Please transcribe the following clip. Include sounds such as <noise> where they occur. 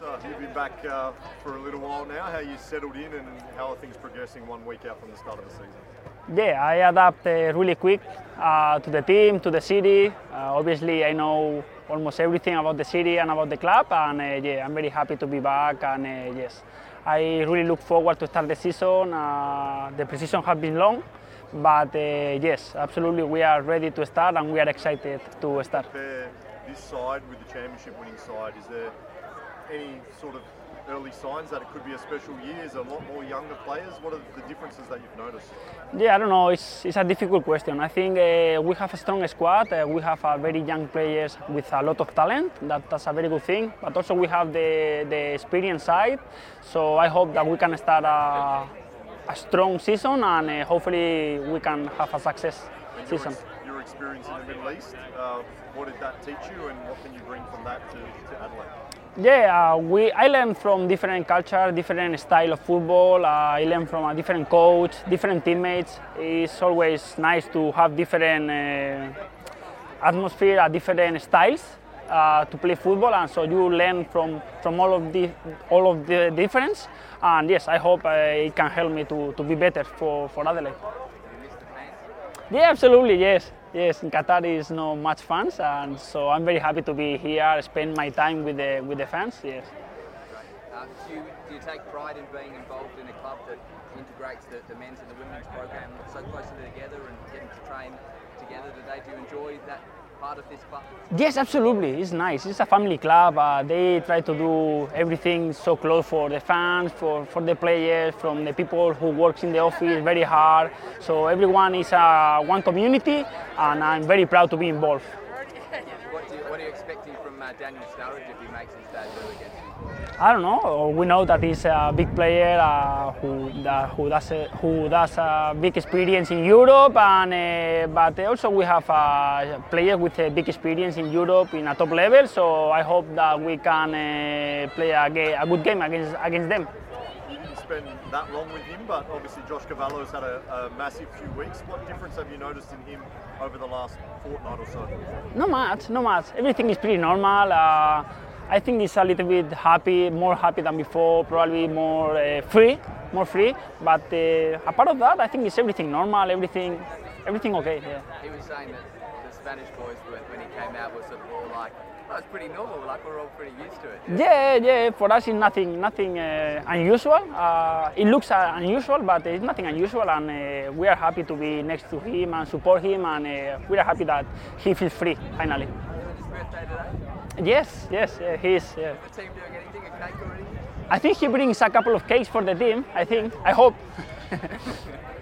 So you've been back uh, for a little while now. How you settled in and how are things progressing one week out from the start of the season? Yeah, I adapt uh, really quick uh, to the team, to the city. Uh, obviously, I know almost everything about the city and about the club, and uh, yeah, I'm very happy to be back. And uh, yes, I really look forward to start the season. Uh, the preseason has been long, but uh, yes, absolutely, we are ready to start, and we are excited to start. This side with the championship winning side. Is there any sort of early signs that it could be a special year? Is a lot more younger players? What are the differences that you've noticed? Yeah, I don't know. It's, it's a difficult question. I think uh, we have a strong squad. Uh, we have uh, very young players with a lot of talent. That, that's a very good thing. But also we have the, the experience side. So I hope that we can start a, a strong season and uh, hopefully we can have a success And your, season. ex- your experience in the Middle East, uh, what did that teach you and what can you bring from that to, to Adelaide? Yeah, uh, we, I learned from different culture, different style of football. Uh, I learned from a different coach, different teammates. It's always nice to have different uh, atmosphere, uh, different styles uh, to play football, and so you learn from, from all of the all of the difference. And yes, I hope uh, it can help me to, to be better for, for Adelaide. Yeah, absolutely, yes. Yes, in Qatar is no much fans, and so I'm very happy to be here, spend my time with the with the fans. Yes. Um, do, you, do you take pride in being involved in a club that integrates the, the men's and the women's program so closely together and getting to train together today? Do you enjoy that part of this club? Yes, absolutely. It's nice. It's a family club. Uh, they try to do everything so close for the fans, for, for the players, from the people who works in the office very hard. So everyone is uh, one community, and I'm very proud to be involved. What, you, what are you expecting from uh, Daniel Sturridge if he makes his debut against you? I don't know. We know that he's a big player uh, who, that, who does a, who does a big experience in Europe, and uh, but also we have a player with a big experience in Europe in a top level. So I hope that we can uh, play a, a good game against against them. Spend that long with him, but obviously Josh Cavallo's had a, a massive few weeks. What difference have you noticed in him over the last fortnight or so? No much, no much. Everything is pretty normal. Uh, I think he's a little bit happy, more happy than before, probably more uh, free, more free. But uh, apart of that, I think it's everything normal, everything, everything okay. Yeah. He was saying that the Spanish boys, when, when he came out, were sort of all like, oh, it's pretty normal, like we're all pretty used to it. Yeah, yeah. For us, it's nothing, nothing uh, unusual. Uh, it looks uh, unusual, but it's nothing unusual, and uh, we are happy to be next to him and support him, and uh, we are happy that he feels free finally. His birthday today? Yes, yes, uh, he is. Yeah. The team doing anything, a cake or anything? I think he brings a couple of cakes for the team. I think. I hope. <laughs>